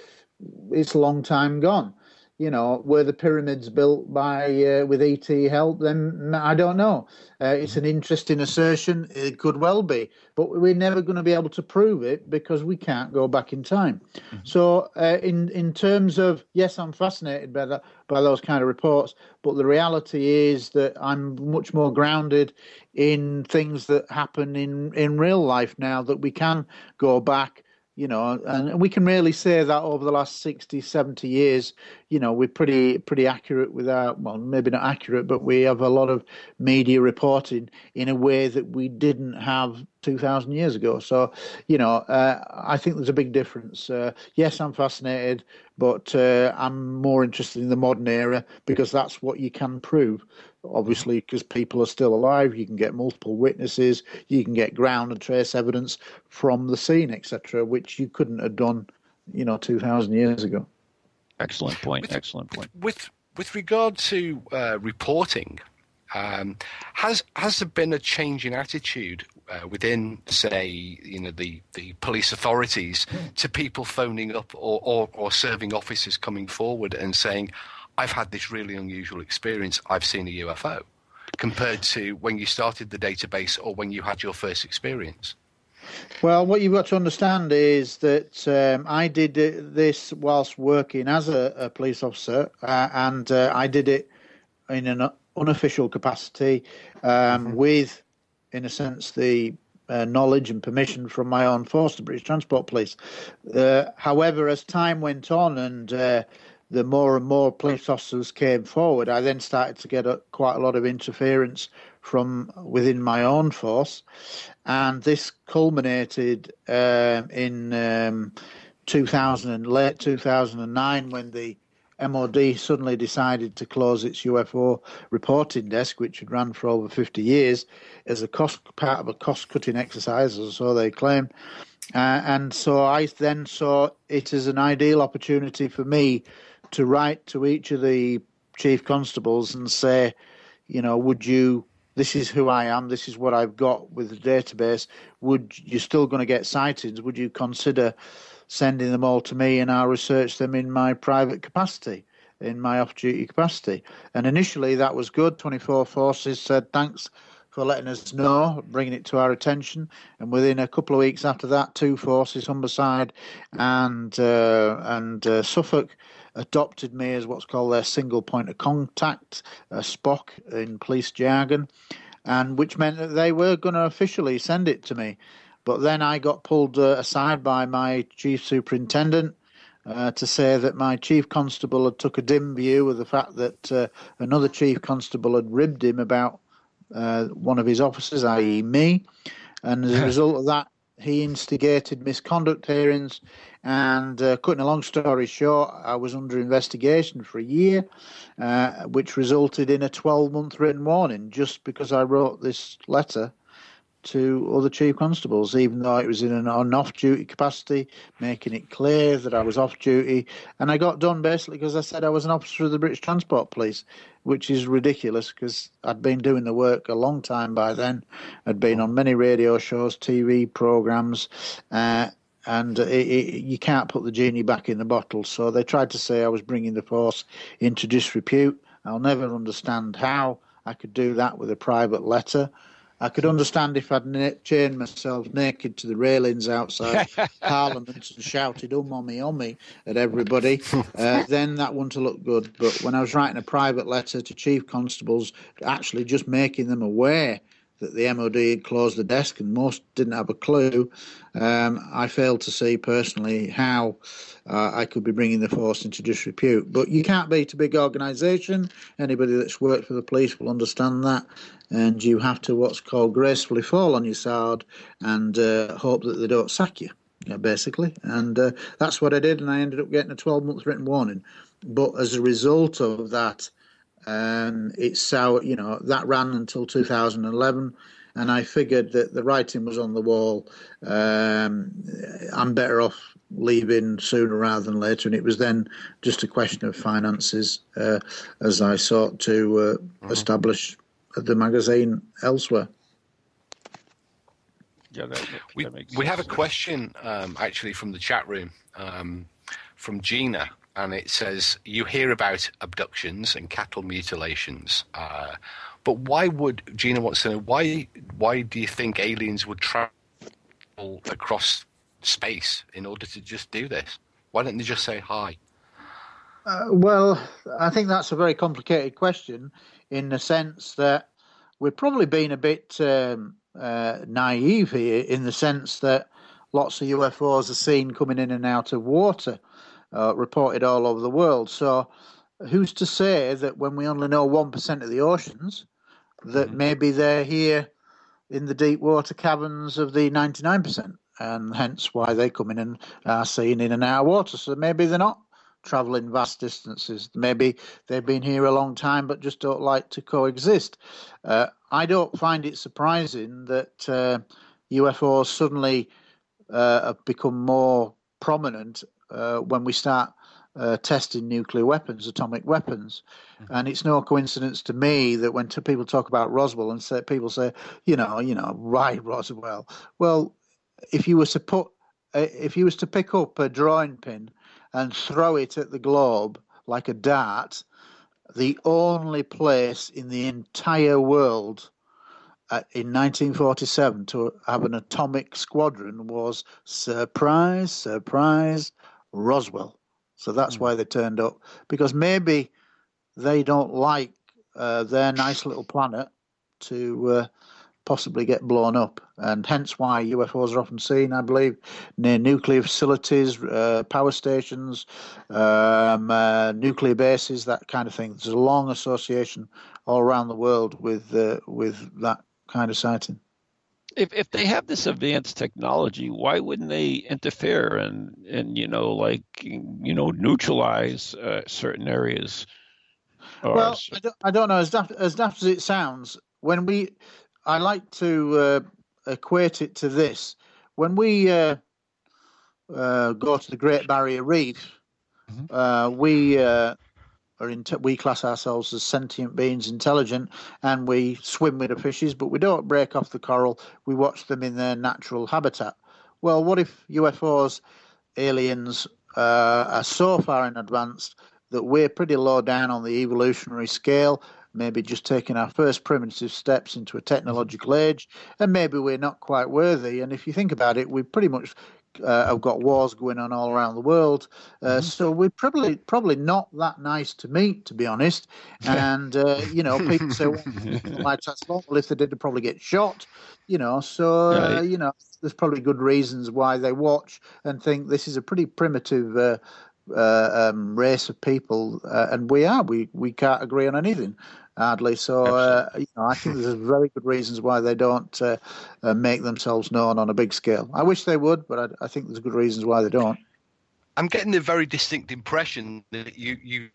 [SPEAKER 3] it's a long time gone. You know, were the pyramids built by uh, with ET help? Then I don't know. Uh, it's an interesting assertion. It could well be, but we're never going to be able to prove it because we can't go back in time. So, uh, in in terms of yes, I'm fascinated by that by those kind of reports, but the reality is that I'm much more grounded in things that happen in in real life now that we can go back you know and we can really say that over the last 60 70 years you know we're pretty pretty accurate with our well maybe not accurate but we have a lot of media reporting in a way that we didn't have 2000 years ago. So you know uh, i think there's a big difference. Uh, yes i'm fascinated but uh, i'm more interested in the modern era because that's what you can prove obviously because people are still alive you can get multiple witnesses you can get ground and trace evidence from the scene etc which you couldn't have done you know 2000 years ago
[SPEAKER 1] Excellent point. Excellent point.
[SPEAKER 2] With with regard to uh, reporting, um, has has there been a change in attitude uh, within, say, you know, the, the police authorities to people phoning up or, or, or serving officers coming forward and saying, "I've had this really unusual experience. I've seen a UFO," compared to when you started the database or when you had your first experience?
[SPEAKER 3] Well, what you've got to understand is that um, I did this whilst working as a, a police officer, uh, and uh, I did it in an unofficial capacity um, with, in a sense, the uh, knowledge and permission from my own force, the British Transport Police. Uh, however, as time went on and uh, the more and more police officers came forward, I then started to get a, quite a lot of interference from within my own force, and this culminated uh, in um, 2000 late 2009 when the MOD suddenly decided to close its UFO reporting desk, which had run for over 50 years, as a cost part of a cost-cutting exercise, or so they claim. Uh, and so I then saw it as an ideal opportunity for me to write to each of the chief constables and say, you know, would you? This is who I am. This is what I've got with the database. Would you're still going to get sightings? Would you consider sending them all to me and I'll research them in my private capacity, in my off duty capacity. And initially that was good. 24 Forces said thanks for letting us know, bringing it to our attention. And within a couple of weeks after that, two forces, Humberside and uh, and uh, Suffolk, adopted me as what's called their single point of contact, uh, SPOC in police jargon, and which meant that they were going to officially send it to me. But then I got pulled uh, aside by my chief superintendent uh, to say that my chief constable had took a dim view of the fact that uh, another chief constable had ribbed him about uh, one of his officers, i.e., me, and as a [LAUGHS] result of that, he instigated misconduct hearings. And uh, cutting a long story short, I was under investigation for a year, uh, which resulted in a 12 month written warning just because I wrote this letter to other chief constables, even though it was in an on off duty capacity, making it clear that I was off duty. And I got done basically because I said I was an officer of the British Transport Police, which is ridiculous because I'd been doing the work a long time by then. I'd been on many radio shows, TV programs. Uh, and it, it, you can't put the genie back in the bottle. So they tried to say I was bringing the force into disrepute. I'll never understand how I could do that with a private letter. I could understand if I'd na- chained myself naked to the railings outside [LAUGHS] Parliament and shouted "um on me, on me" at everybody. Uh, [LAUGHS] then that wouldn't have looked good. But when I was writing a private letter to chief constables, actually just making them aware that the MOD had closed the desk and most didn't have a clue, um, I failed to see personally how uh, I could be bringing the force into disrepute. But you can't beat a big organisation. Anybody that's worked for the police will understand that and you have to what's called gracefully fall on your sword and uh, hope that they don't sack you, basically. And uh, that's what I did, and I ended up getting a 12 month written warning. But as a result of that, um, it's so you know that ran until 2011, and I figured that the writing was on the wall. Um, I'm better off leaving sooner rather than later, and it was then just a question of finances uh, as I sought to uh, mm-hmm. establish the magazine elsewhere.
[SPEAKER 2] Yeah, that, that we, we have a question um, actually from the chat room um, from Gina, and it says you hear about abductions and cattle mutilations, uh, but why would Gina wants to know why why do you think aliens would travel across space in order to just do this? Why don't they just say hi?
[SPEAKER 3] Uh, well, I think that's a very complicated question in the sense that we're probably being a bit um, uh, naive here in the sense that lots of UFOs are seen coming in and out of water, uh, reported all over the world. So, who's to say that when we only know 1% of the oceans, that mm-hmm. maybe they're here in the deep water caverns of the 99%, and hence why they come in and are seen in and out of water. So, maybe they're not traveling vast distances. Maybe they've been here a long time but just don't like to coexist. Uh, I don't find it surprising that uh, UFOs suddenly uh, have become more prominent uh, when we start uh, testing nuclear weapons, atomic weapons. Mm-hmm. And it's no coincidence to me that when t- people talk about Roswell and say, people say, you know, you know, why Roswell? Well, if you were to put, uh, if you was to pick up a drawing pin and throw it at the globe like a dart, the only place in the entire world uh, in 1947 to have an atomic squadron was surprise, surprise, Roswell. So that's mm. why they turned up because maybe they don't like uh, their nice little planet to uh, possibly get blown up, and hence why UFOs are often seen, I believe, near nuclear facilities, uh, power stations, um, uh, nuclear bases, that kind of thing. There's a long association all around the world with uh, with that kind of sighting.
[SPEAKER 1] If if they have this advanced technology, why wouldn't they interfere and and you know like you know neutralize uh, certain areas?
[SPEAKER 3] Or well, I don't, I don't know. As daft, as daft as it sounds, when we, I like to uh, equate it to this. When we uh, uh, go to the Great Barrier Reef, mm-hmm. Uh, we uh, are we class ourselves as sentient beings, intelligent, and we swim with the fishes, but we don't break off the coral. We watch them in their natural habitat. Well, what if UFOs, aliens, uh, are so far in advance that we're pretty low down on the evolutionary scale? Maybe just taking our first primitive steps into a technological age, and maybe we're not quite worthy. And if you think about it, we've pretty much uh, have got wars going on all around the world. Uh, mm-hmm. So we're probably probably not that nice to meet, to be honest. And uh, you know, people say, well, [LAUGHS] well, if they did, they'd probably get shot. You know, so uh, you know, there's probably good reasons why they watch and think this is a pretty primitive. Uh, uh, um, race of people, and we are. We we can't agree on anything hardly. So uh, you know, I think there's very good reasons why they don't uh, uh, make themselves known on a big scale. I wish they would, but I, I, think there's good reasons why they don't.
[SPEAKER 2] I'm getting a very distinct impression that you you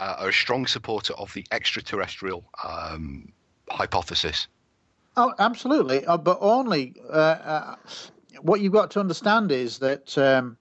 [SPEAKER 2] uh, are a strong supporter of the extraterrestrial um, hypothesis.
[SPEAKER 3] Oh, absolutely, uh, but only uh, what you've got to understand is that. Um,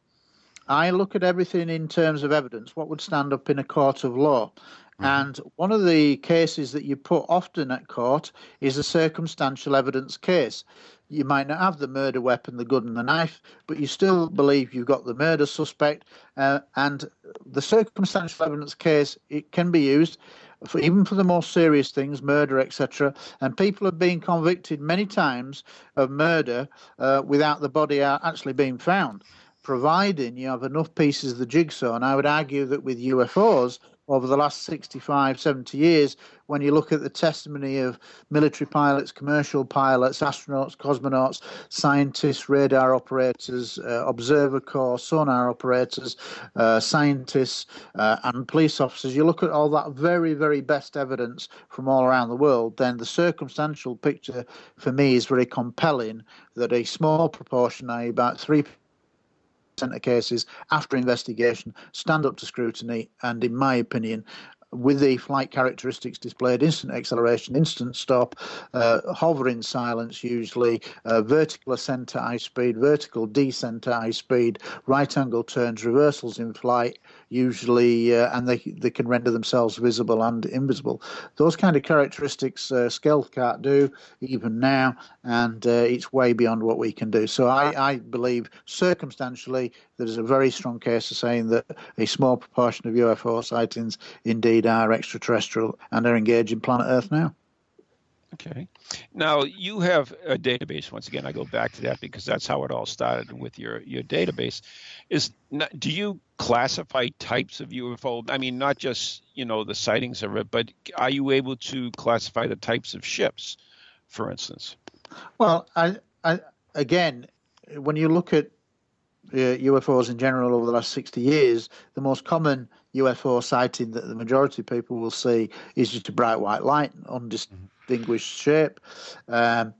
[SPEAKER 3] I look at everything in terms of evidence, what would stand up in a court of law. Mm-hmm. And one of the cases that you put often at court is a circumstantial evidence case. You might not have the murder weapon, the gun, and the knife, but you still believe you've got the murder suspect. Uh, and the circumstantial evidence case it can be used for even for the more serious things, murder, etc. And people have been convicted many times of murder uh, without the body actually being found, providing you have enough pieces of the jigsaw. And I would argue that with UFOs, over the last 65, 70 years, when you look at the testimony of military pilots, commercial pilots, astronauts, cosmonauts, scientists, radar operators, uh, observer corps, sonar operators, uh, scientists, uh, and police officers, you look at all that very, very best evidence from all around the world, then the circumstantial picture for me is very compelling that a small proportion, i.e., about 3 of cases after investigation stand up to scrutiny and in my opinion with the flight characteristics displayed instant acceleration, instant stop, uh, hovering silence usually, uh, vertical ascent at high speed, vertical descent at high speed, right angle turns, reversals in flight, usually, uh, and they, they can render themselves visible and invisible. Those kind of characteristics uh, stealth can't do even now, and uh, it's way beyond what we can do. So I, I believe circumstantially there's a very strong case of saying that a small proportion of UFO sightings indeed are extraterrestrial and are engaging planet Earth now.
[SPEAKER 1] Okay. Now you have a database. Once again, I go back to that because that's how it all started with your your database. Is not, do you classify types of UFO? I mean, not just you know the sightings of it, but are you able to classify the types of ships, for instance?
[SPEAKER 3] Well, I, I again, when you look at UFOs in general over the last 60 years, the most common UFO sighting that the majority of people will see is just a bright white light, undistinguished shape, um,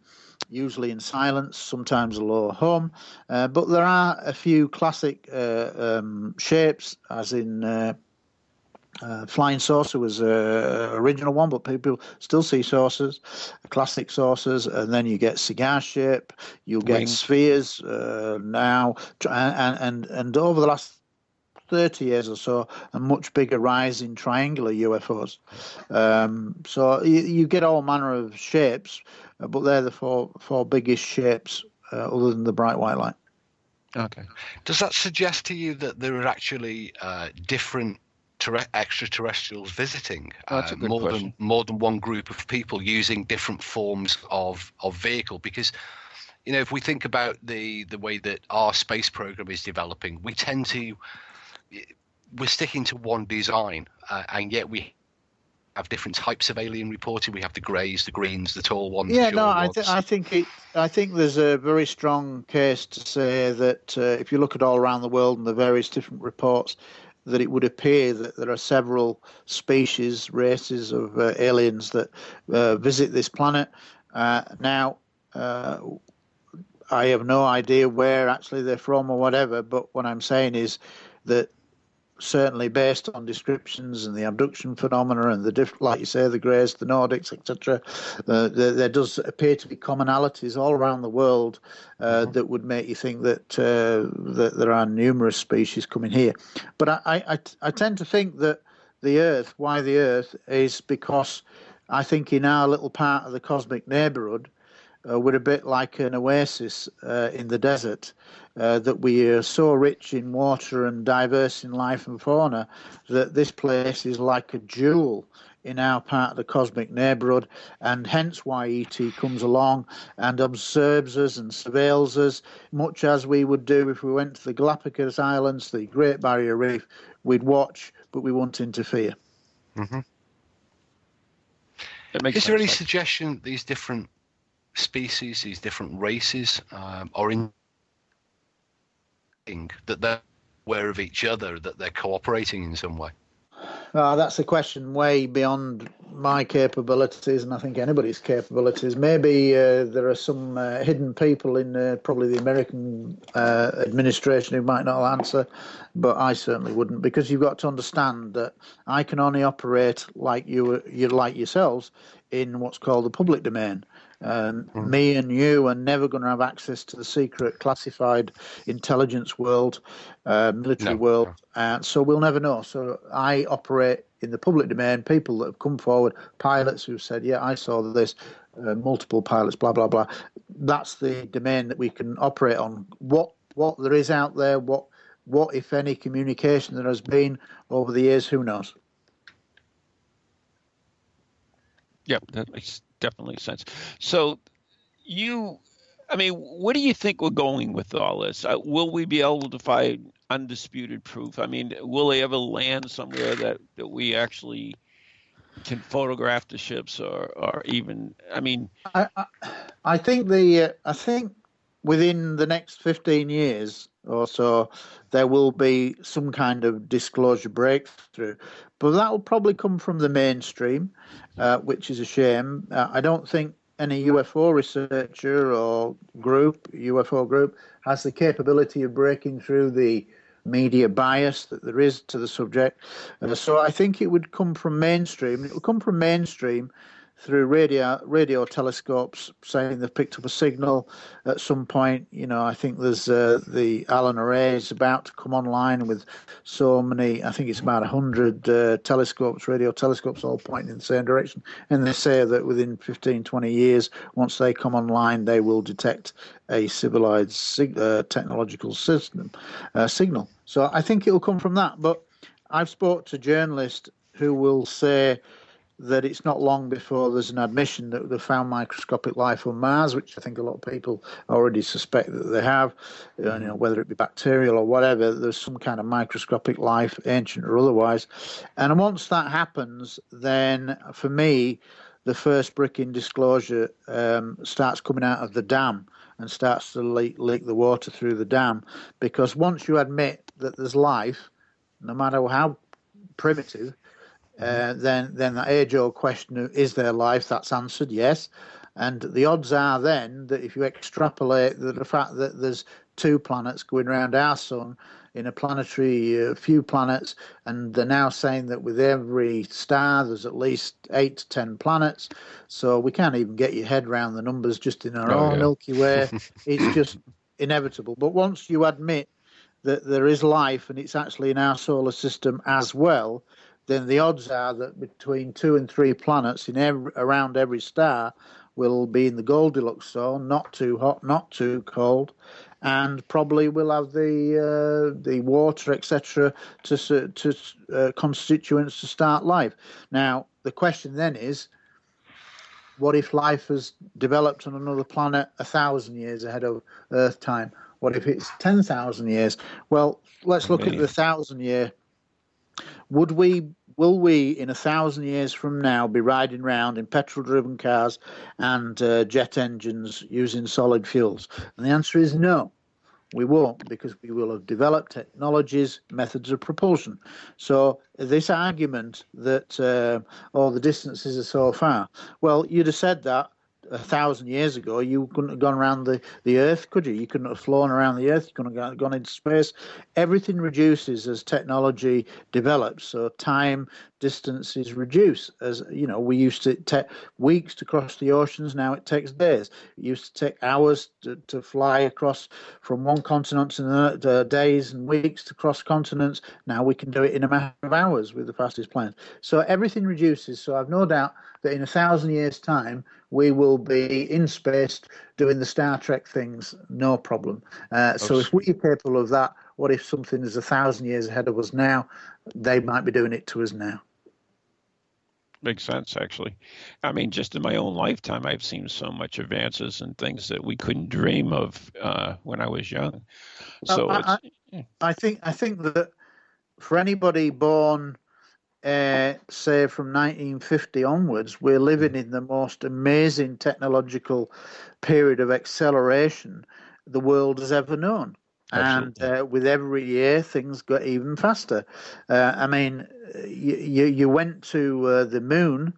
[SPEAKER 3] usually in silence, sometimes a low hum. Uh, but there are a few classic uh, um, shapes, as in uh, uh, flying saucer was a original one, but people still see saucers, classic saucers, and then you get cigar shape, you'll get Ring. spheres uh, now, and, and and over the last 30 years or so, a much bigger rise in triangular UFOs. Um, so you, you, get all manner of shapes, uh, but they're the four four biggest shapes uh, other than the bright white light.
[SPEAKER 2] Okay. Does that suggest to you that there are actually uh, different ter- extraterrestrials visiting.
[SPEAKER 1] Oh, uh, more
[SPEAKER 2] question. than more than one group of people using different forms of of vehicle because you know if we think about the the way that our space program is developing we tend to we're sticking to one design uh, and yet we have different types of alien reporting. We have the greys, the greens, the tall ones.
[SPEAKER 3] Yeah, no, I, th- I think it. I think there's a very strong case to say that uh, if you look at all around the world and the various different reports, that it would appear that there are several species, races of uh, aliens that uh, visit this planet. Uh, now, uh, I have no idea where actually they're from or whatever, but what I'm saying is that certainly based on descriptions and the abduction phenomena and the diff- like you say the greys the nordics etc uh, there, there does appear to be commonalities all around the world uh,
[SPEAKER 2] Mm-hmm.
[SPEAKER 3] that would make you think that uh, that there are numerous species coming here but I, I, I, I tend to think that the earth why the earth is because i think in our little part of the cosmic neighborhood uh, we're a bit like an oasis uh, in the desert, uh, that we are so rich in water and diverse in life and fauna that this place is like a jewel in our part of the cosmic neighborhood, and hence why ET comes along and observes us and surveils us, much as we would do if we went to the Galapagos Islands, the Great Barrier Reef. We'd watch, but we won't interfere.
[SPEAKER 2] Mhm.
[SPEAKER 1] That makes
[SPEAKER 2] Is there any
[SPEAKER 1] sense.
[SPEAKER 2] suggestion that these different species, these different races, um, are in that they're aware of each other, that they're cooperating in some way?
[SPEAKER 3] Uh, that's a question way beyond my capabilities, and I think anybody's capabilities. Maybe uh, there are some uh, hidden people in uh, probably the American uh, administration who might not answer, but I certainly wouldn't, because you've got to understand that I can only operate like you, you like yourselves, in what's called the public domain. Um, Me and you are never going to have access to the secret, classified intelligence world, uh, military
[SPEAKER 2] No,
[SPEAKER 3] world, uh, so we'll never know. So I operate in the public domain. People that have come forward, pilots who've said, "Yeah, I saw this." Uh, multiple pilots, blah blah blah. That's the domain that we can operate on. What what there is out there, what what if any communication there has been over the years, who knows?
[SPEAKER 1] Yeah, that makes definitely sense. So, you, I mean, what do you think we're going with all this? Uh, will we be able to find undisputed proof? I mean, will they ever land somewhere that, that we actually can photograph the ships, or or even? I mean,
[SPEAKER 3] I, I, I think the uh, I think within the next fifteen years or so, there will be some kind of disclosure breakthrough, but that will probably come from the mainstream, uh, which is a shame. Uh, I don't think any UFO researcher or group, UFO group, has the capability of breaking through the media bias that there is to the subject. Uh, so I think it would come from mainstream. It will come from mainstream through radio radio telescopes saying they've picked up a signal at some point. You know, I think there's uh, the Allen Array is about to come online with so many. I think it's about hundred uh, telescopes, radio telescopes, all pointing in the same direction. And they say that within 15, 20 years, once they come online, they will detect a civilized sig- uh, technological system uh, signal. So I think it will come from that. But I've spoke to journalists who will say that it's not long before there's an admission that they found microscopic life on Mars, which I think a lot of people already suspect that they have, uh, you know, whether it be bacterial or whatever. There's some kind of microscopic life, ancient or otherwise. And once that happens, then for me, the first brick in disclosure um, starts coming out of the dam and starts to leak, leak the water through the dam. Because once you admit that there's life, no matter how primitive, uh, then then that age old question of is there life? That's answered yes. And the odds are then that if you extrapolate the, the fact that there's two planets going around our sun in a planetary uh, few planets and they're now saying that with every star there's at least eight to ten planets. So we can't even get your head around the numbers just in our
[SPEAKER 1] Oh,
[SPEAKER 3] own
[SPEAKER 1] yeah.
[SPEAKER 3] milky way. [LAUGHS] It's just inevitable. But once you admit that there is life and it's actually in our solar system as well then the odds are that between two and three planets in every, around every star will be in the Goldilocks zone, not too hot, not too cold, and probably will have the uh, the water, etc., to to uh, constituents to start life. Now, the question then is, what if life has developed on another planet a thousand years ahead of Earth time? What if it's ten thousand years? Well, let's look at the thousand year would we will we, in a thousand years from now, be riding around in petrol-driven cars and uh, jet engines using solid fuels? And the answer is no. We won't because we will have developed technologies, methods of propulsion. So this argument that uh, oh the distances are so far, well, you'd have said that a thousand years ago, you couldn't have gone around the, the Earth, could you? You couldn't have flown around the Earth. You couldn't have gone into space. Everything reduces as technology develops. So time, distances reduce. As you know, we used to take weeks to cross the oceans. Now it takes days. It used to take hours to, to fly across from one continent to another, days and weeks to cross continents. Now we can do it in a matter of hours with the fastest planes. So everything reduces. So I've no doubt that in a thousand years' time we will be in space doing the Star Trek things, no problem. Uh, so if we're capable of that, what if something is a thousand years ahead of us now? They might be doing it to us now.
[SPEAKER 1] Makes sense, actually. I mean, just in my own lifetime, I've seen so much advances and things that we couldn't dream of uh, when I was young. So
[SPEAKER 3] I, I, I think I think that for anybody born uh, say from 1950 onwards, we're living in the most amazing technological period of acceleration the world has ever known. And uh, with every year, things got even faster. Uh, I mean, you, you, went to uh, the moon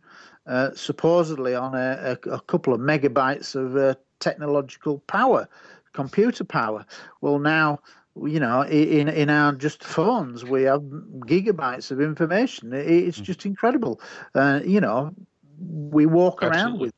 [SPEAKER 3] uh, supposedly on a, a, a, couple of megabytes of uh, technological power, computer power. Well, now you know, in in our just phones, we have gigabytes of information. It's mm. just incredible. Uh, you know, we walk Absolutely. around with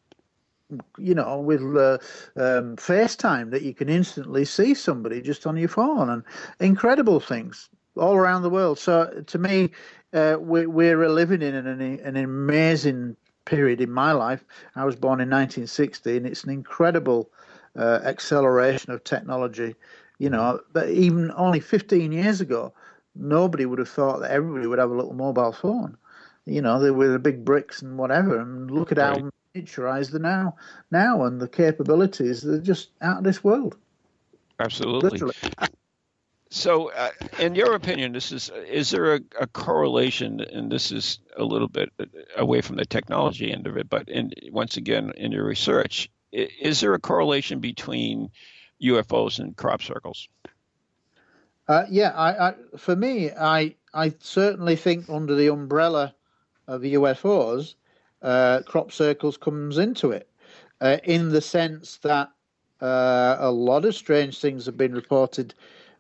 [SPEAKER 3] you know, with uh, um, FaceTime that you can instantly see somebody just on your phone and incredible things all around the world. So to me, uh, we, we're living in an, an amazing period in my life. I was born in 1960, and it's an incredible uh, acceleration of technology you know, but even only 15 years ago, nobody would have thought that everybody would have a little mobile phone. You know, they were the big bricks and whatever. And look at right. how miniaturized they're now. Now, and the capabilities, they're just out of this world.
[SPEAKER 1] Absolutely. Literally. So, uh, in your opinion, this is is there a, a, correlation? And this is a little bit away from the technology end of it, but in, once again, in your research, is there a correlation between UFOs and crop circles?
[SPEAKER 3] Uh, yeah, I, I, for me, I I certainly think under the umbrella of UFOs, uh, crop circles comes into it, uh, in the sense that uh, a lot of strange things have been reported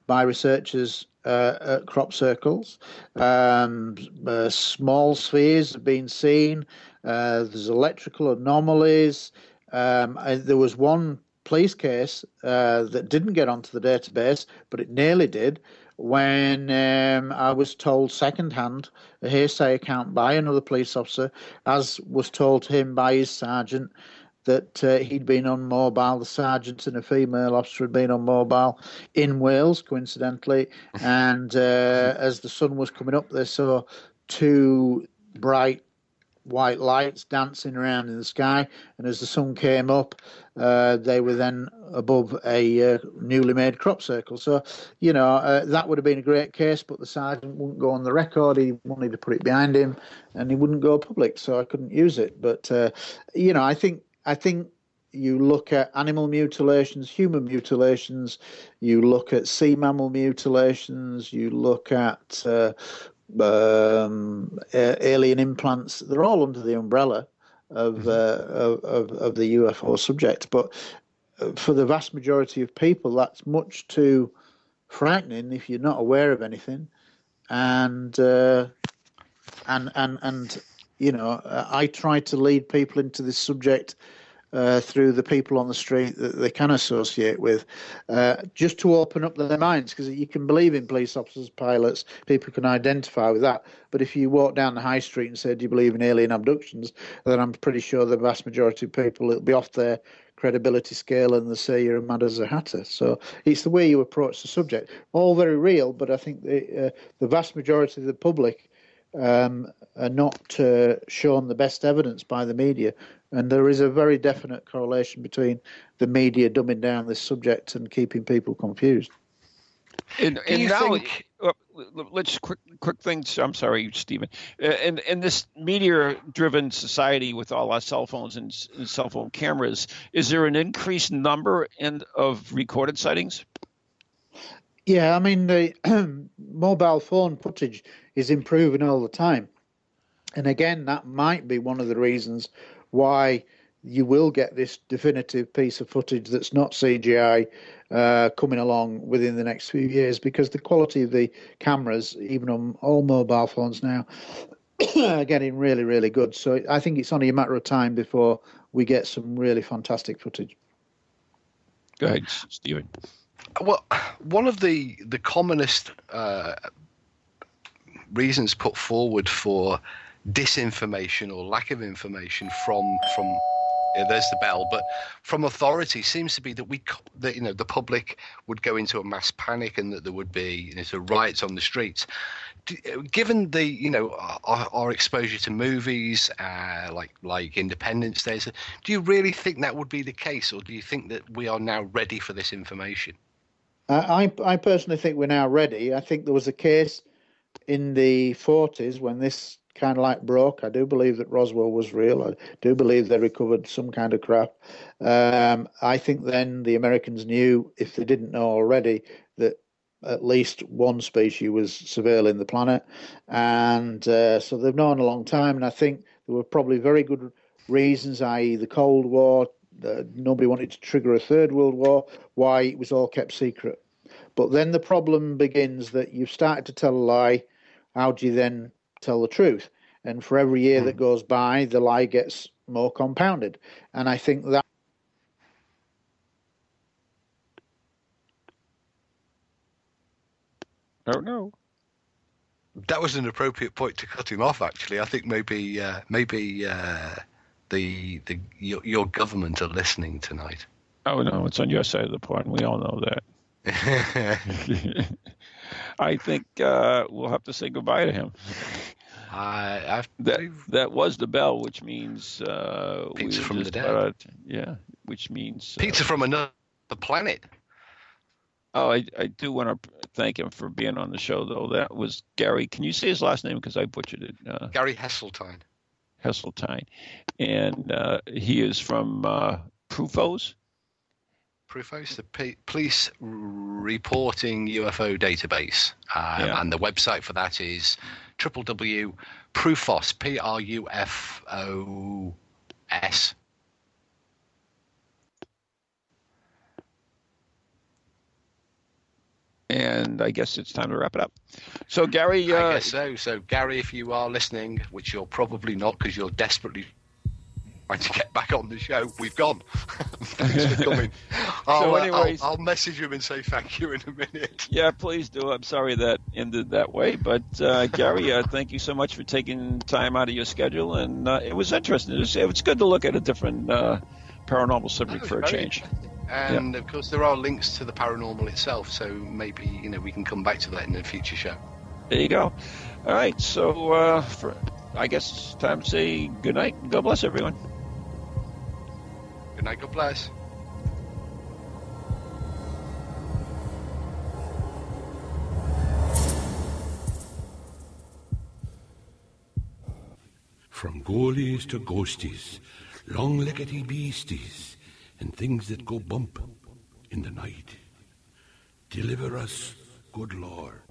[SPEAKER 3] by researchers uh, at crop circles. Um, uh, small spheres have been seen. there's electrical anomalies. Um, there was one police case uh, that didn't get onto the database, but it nearly did when um, I was told secondhand, a hearsay account by another police officer, as was told to him by his sergeant, that uh, he'd been on mobile. The sergeant and a female officer had been on mobile in Wales, coincidentally. [LAUGHS] and uh, as the sun was coming up, they saw two bright white lights dancing around in the sky. And as the sun came up, uh, they were then above a uh, newly made crop circle. So, you know, uh, that would have been a great case, but the sergeant wouldn't go on the record. He wanted to put it behind him, and he wouldn't go public, so I couldn't use it. But, uh, you know, I think I think you look at animal mutilations, human mutilations, you look at sea mammal mutilations, you look at uh, um, alien implants. They're all under the umbrella of, mm-hmm. uh, of, of the UFO subject. But uh, for the vast majority of people, that's much too frightening if you're not aware of anything. And uh, and and and you know, I try to lead people into this subject uh, through the people on the street that they can associate with, uh, just to open up their minds. Because you can believe in police officers, pilots, people can identify with that. But if you walk down the high street and say, "Do you believe in alien abductions?" then I'm pretty sure the vast majority of people it'll be off their credibility scale and they'll say you're a mad as a hatter. So it's the way you approach the subject. All very real, but I think the, uh, the vast majority of the public um, are not uh, shown the best evidence by the media. And there is a very definite correlation between the media dumbing down this subject and keeping people confused.
[SPEAKER 1] And, and now,
[SPEAKER 2] think-
[SPEAKER 1] uh, let's quick quick things. I'm sorry, Stephen. Uh, in in this media-driven society with all our cell phones and, and cell phone cameras, is there an increased number in, of recorded sightings?
[SPEAKER 3] Yeah, I mean, the [CLEARS THROAT] mobile phone footage is improving all the time. And again, that might be one of the reasons why you will get this definitive piece of footage that's not CGI uh, coming along within the next few years because the quality of the cameras, even on all mobile phones now, [COUGHS] are getting really, really good. So I think it's only a matter of time before we get some really fantastic footage.
[SPEAKER 1] Go ahead, S- Stephen.
[SPEAKER 2] Well, one of the the commonest uh, reasons put forward for disinformation or lack of information from from yeah, there's the bell, but from authority seems to be that we that you know the public would go into a mass panic and that there would be you know, sort of riots on the streets. Given the you know our, our exposure to movies uh, like like Independence Day, do you really think that would be the case, or do you think that we are now ready for this information?
[SPEAKER 3] Uh, I, I personally think we're now ready. I think there was a case in the 40s when this kind of like broke. I do believe that Roswell was real. I do believe they recovered some kind of craft. Um, I think then the Americans knew, if they didn't know already, that at least one species was surveilling the planet. And uh, so they've known a long time. And I think there were probably very good reasons, i.e., the Cold War. Uh, nobody wanted to trigger a third world war, why it was all kept secret. But then the problem begins that you've started to tell a lie. How do you then tell the truth? And for every year that goes by, the lie gets more compounded. And I think that
[SPEAKER 1] Oh no.
[SPEAKER 2] That was an appropriate point to cut him off. Actually, I think maybe uh, maybe uh, the the your, your government are listening tonight.
[SPEAKER 1] Oh no, it's on your side of the pond. We all know that. [LAUGHS] [LAUGHS] I think uh, we'll have to say goodbye to him.
[SPEAKER 2] I,
[SPEAKER 1] That that was the bell, which means uh,
[SPEAKER 2] Pizza
[SPEAKER 1] were
[SPEAKER 2] from the dead.
[SPEAKER 1] out- yeah, which means uh,
[SPEAKER 2] pizza from another planet.
[SPEAKER 1] Oh, I, I do want to thank him for being on the show, though. That was Gary. Can you say his last name because I butchered it? Uh,
[SPEAKER 2] Gary Heseltine.
[SPEAKER 1] Heseltine, and uh, he is from uh, Prufos.
[SPEAKER 2] Prufos, the P- police reporting UFO database, um,
[SPEAKER 1] Yeah.
[SPEAKER 2] and the website for that is www.prufos, P R U F O S.
[SPEAKER 1] And I guess it's time to wrap it up. So, Gary,
[SPEAKER 2] I
[SPEAKER 1] uh,
[SPEAKER 2] guess so. So, Gary, if you are listening, which you're probably not because you're desperately trying to get back on the show, we've gone. [LAUGHS] Thanks for [LAUGHS] coming. I'll, uh,
[SPEAKER 1] anyways-
[SPEAKER 2] I'll, I'll message you and say thank you in a minute.
[SPEAKER 1] yeah, please do. I'm sorry that ended that way, but uh, [LAUGHS] Gary, uh, thank you so much for taking time out of your schedule, and uh, it was interesting. It was, it was good to look at a different uh, paranormal subject for a change.
[SPEAKER 2] And of course, there are links to the paranormal itself, so maybe you know we can come back to that in a future show.
[SPEAKER 1] There you go. All right, so uh, for I guess it's time to say good night. God bless everyone.
[SPEAKER 2] Good night. God bless.
[SPEAKER 8] From goalies to ghosties, long-leggedy beasties, and things that go bump in the night. Deliver us, good Lord.